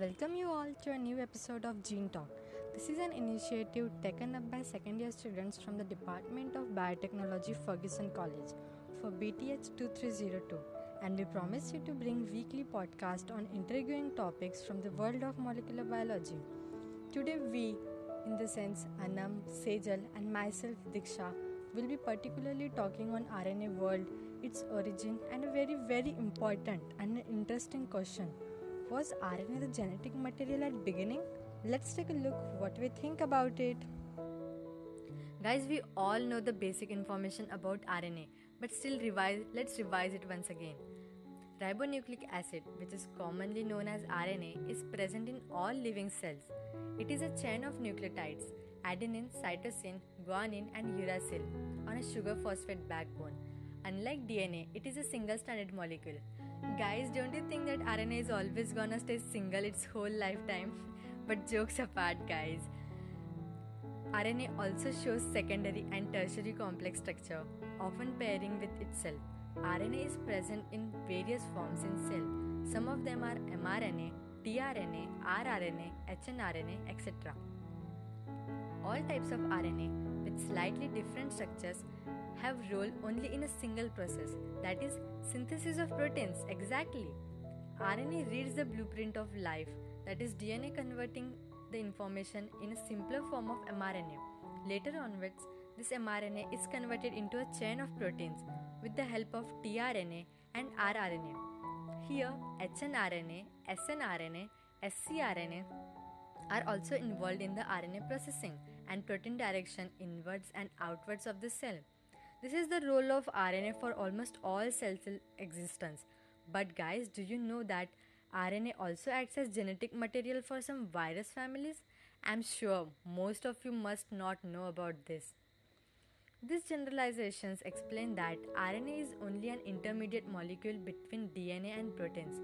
Welcome you all to a new episode of Gene Talk. This is an initiative taken up by second year students from the Department of Biotechnology, Ferguson College for BTH 2302 and we promise you to bring weekly podcast on intriguing topics from the world of molecular biology. Today we, in the sense Anam, Sejal and myself Diksha will be particularly talking on RNA world, its origin and a very very important and interesting question. Was RNA the genetic material at beginning? Let's take a look what we think about it. Guys, we all know the basic information about RNA, but still revise let's revise it once again. Ribonucleic acid, which is commonly known as RNA, is present in all living cells. It is a chain of nucleotides adenine, cytosine, guanine, and uracil on a sugar phosphate backbone. Unlike DNA, it is a single stranded molecule. Guys, don't you think that RNA is always gonna stay single its whole lifetime? But jokes apart, guys. RNA also shows secondary and tertiary complex structure, often pairing with itself. RNA is present in various forms in cell. Some of them are mRNA, tRNA, rRNA, hnRNA, etc. All types of RNA with slightly different structures have role only in a single process that is synthesis of proteins exactly. RNA reads the blueprint of life that is DNA converting the information in a simpler form of mRNA. Later onwards this mRNA is converted into a chain of proteins with the help of tRNA and rRNA. Here hnRNA snRNA scRNA are also involved in the RNA processing and protein direction inwards and outwards of the cell. This is the role of RNA for almost all cell existence. But guys, do you know that RNA also acts as genetic material for some virus families? I'm sure most of you must not know about this. These generalizations explain that RNA is only an intermediate molecule between DNA and proteins.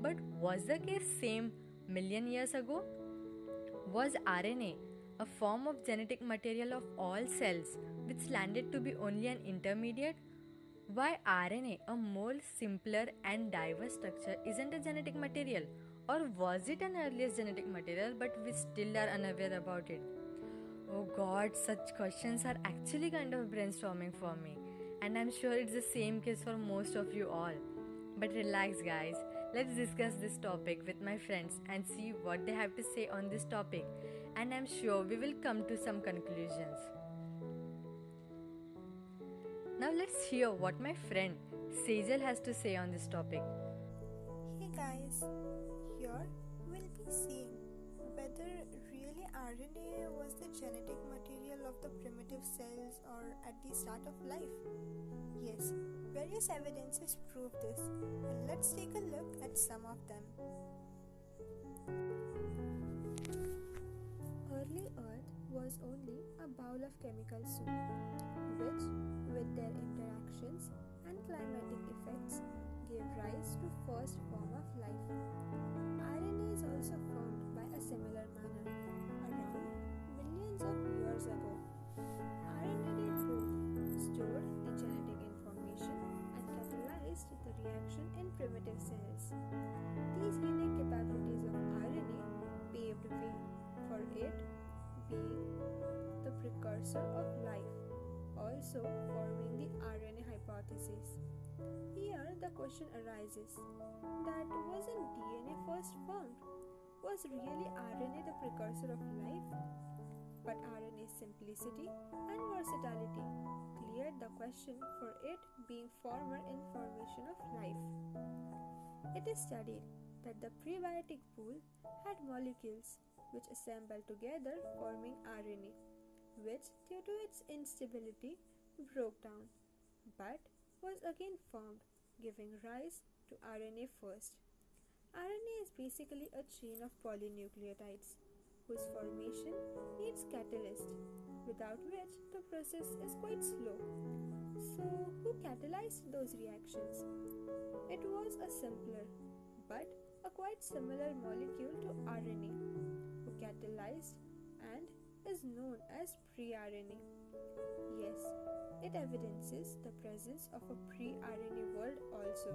But was the case same million years ago? Was RNA a form of genetic material of all cells which landed to be only an intermediate? Why RNA, a more simpler and diverse structure, isn't a genetic material? Or was it an earliest genetic material but we still are unaware about it? Oh god, such questions are actually kind of brainstorming for me, and I'm sure it's the same case for most of you all. But relax, guys, let's discuss this topic with my friends and see what they have to say on this topic, and I'm sure we will come to some conclusions. Now let's hear what my friend Sejal has to say on this topic. Hey guys, here we'll be seeing whether really RNA was the genetic material of the primitive cells or at the start of life. Yes, various evidences prove this, and let's take a look at some of them. Was only a bowl of chemical soup, which, with their interactions and climatic effects, gave rise to first form of life. RNA is also formed by a similar manner around millions of years ago. RNA both stored the genetic information and catalyzed the reaction in primitive cells. The question arises that wasn't DNA first formed? Was really RNA the precursor of life? But RNA's simplicity and versatility cleared the question for it being former in formation of life. It is studied that the prebiotic pool had molecules which assembled together forming RNA, which due to its instability broke down, but was again formed, giving rise to RNA first. RNA is basically a chain of polynucleotides whose formation needs catalyst, without which the process is quite slow. So, who catalyzed those reactions? It was a simpler but a quite similar molecule to RNA, who catalyzed and is known as pre RNA. It evidences the presence of a pre RNA world also.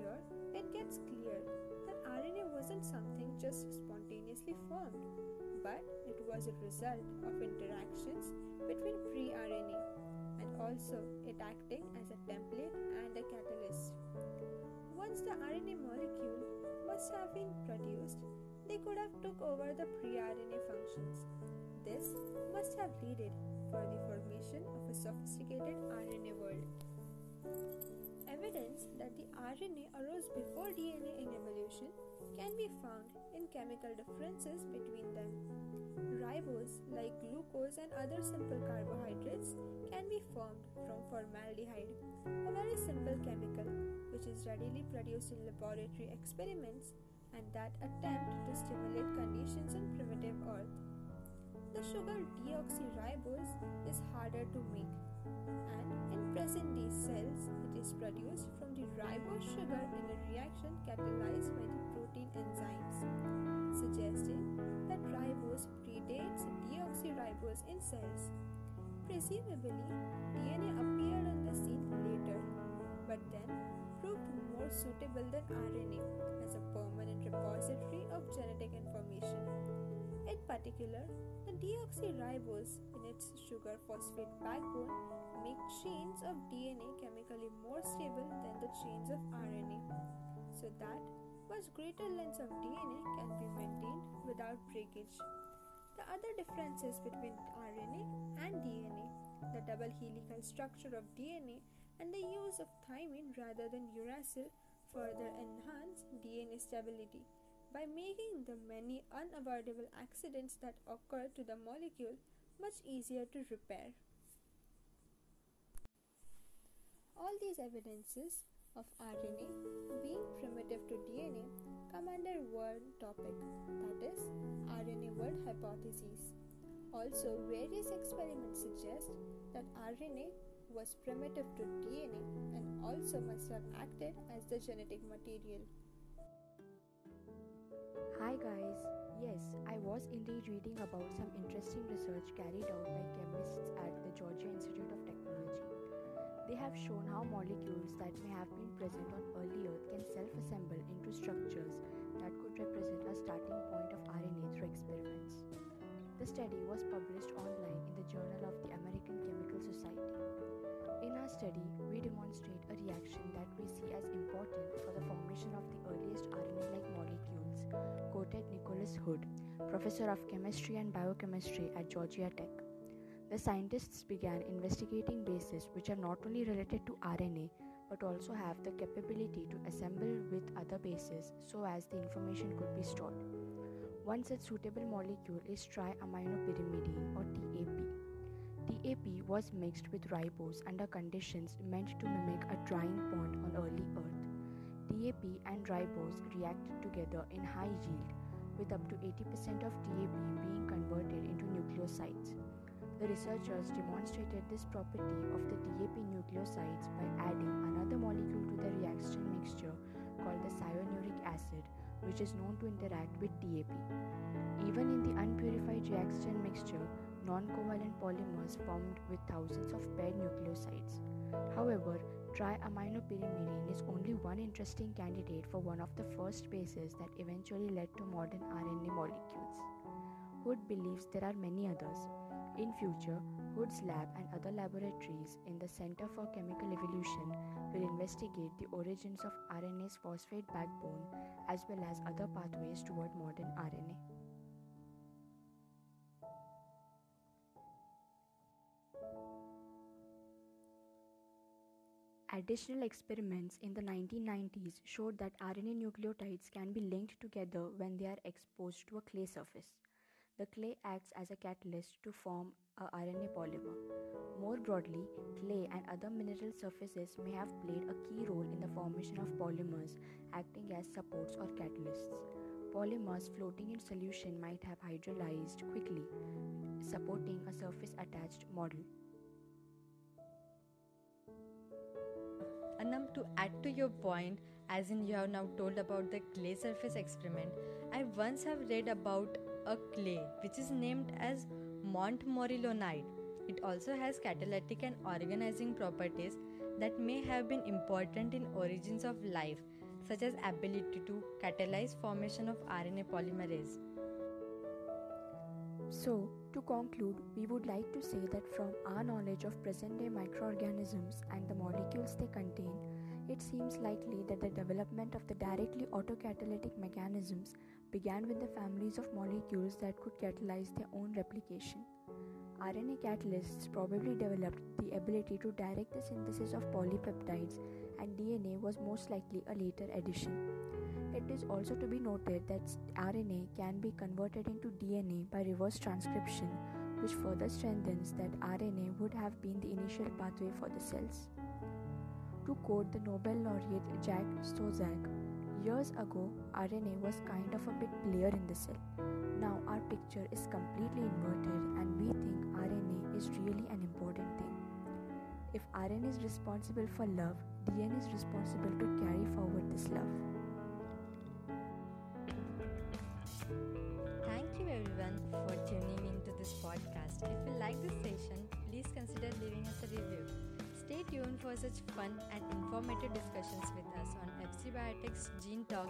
Here, it gets clear that RNA wasn't something just spontaneously formed, but it was a result of interactions between pre RNA and also it acting as a template and a catalyst. Once the RNA molecule must have been produced, they could have took over the pre-RNA functions. This must have led for the formation of a sophisticated RNA world. Evidence that the RNA arose before DNA in evolution can be found in chemical differences between them. Ribose, like glucose and other simple carbohydrates, can be formed from formaldehyde, a very simple chemical which is readily produced in laboratory experiments and that attempt to stimulate conditions in primitive Earth. The sugar deoxyribose is harder to make, and in present day cells, it is produced from the ribose sugar in a reaction catalyzed by the protein enzymes, suggesting that ribose predates deoxyribose in cells. Presumably, DNA appeared on the scene later, but then proved more suitable than RNA as a permanent repository of genetic information. In particular, the deoxyribose in its sugar phosphate backbone make chains of DNA chemically more stable than the chains of RNA, so that much greater lengths of DNA can be maintained without breakage. The other differences between RNA and DNA, the double helical structure of DNA and the use of thymine rather than uracil further enhance DNA stability by making the many unavoidable accidents that occur to the molecule much easier to repair. All these evidences of RNA being primitive to DNA come under one topic that is RNA world hypothesis. Also, various experiments suggest that RNA was primitive to DNA and also must have acted as the genetic material. Hi guys, yes, I was indeed reading about some interesting research carried out by chemists at the Georgia Institute of Technology. They have shown how molecules that may have been present on early Earth can self assemble into structures that could represent a starting point of RNA through experiments. The study was published online in the Journal of the American Chemical Society. In our study, we demonstrate a reaction that we see as important for the formation of the earliest RNA quoted Nicholas Hud, professor of chemistry and biochemistry at Georgia Tech. The scientists began investigating bases which are not only related to RNA but also have the capability to assemble with other bases so as the information could be stored. One such suitable molecule is triaminopyrimidine or TAP. TAP was mixed with ribose under conditions meant to mimic a drying pond on early Earth. TAP and ribose react together in high yield, with up to 80% of TAP being converted into nucleosides. The researchers demonstrated this property of the TAP nucleosides by adding another molecule to the reaction mixture called the cyanuric acid, which is known to interact with TAP. Even in the unpurified reaction mixture, non covalent polymers formed with thousands of paired nucleosides. However, triaminopyrimidine is only one interesting candidate for one of the first bases that eventually led to modern RNA molecules. Hud believes there are many others. In future, Hud's lab and other laboratories in the Center for Chemical Evolution will investigate the origins of RNA's phosphate backbone as well as other pathways toward modern RNA. Additional experiments in the 1990s showed that RNA nucleotides can be linked together when they are exposed to a clay surface. The clay acts as a catalyst to form a RNA polymer. More broadly, clay and other mineral surfaces may have played a key role in the formation of polymers acting as supports or catalysts. Polymers floating in solution might have hydrolyzed quickly, supporting a surface attached model. To add to your point, as in you have now told about the clay surface experiment, I once have read about a clay which is named as Montmorillonite. It also has catalytic and organizing properties that may have been important in origins of life, such as ability to catalyze formation of RNA polymerase. So, to conclude, we would like to say that from our knowledge of present day microorganisms and the molecules they contain, it seems likely that the development of the directly autocatalytic mechanisms began with the families of molecules that could catalyze their own replication. RNA catalysts probably developed the ability to direct the synthesis of polypeptides, and DNA was most likely a later addition. It is also to be noted that RNA can be converted into DNA by reverse transcription, which further strengthens that RNA would have been the initial pathway for the cells. To quote the Nobel laureate Jack Szostak, years ago RNA was kind of a big player in the cell. Now our picture is completely inverted and we think RNA is really an important thing. If RNA is responsible for love, DNA is responsible to carry forward this love. Thank you everyone for tuning into this podcast. If you like this session, please consider leaving us a review. Stay tuned for such fun and informative discussions with us on FC Biotech's Gene Talk.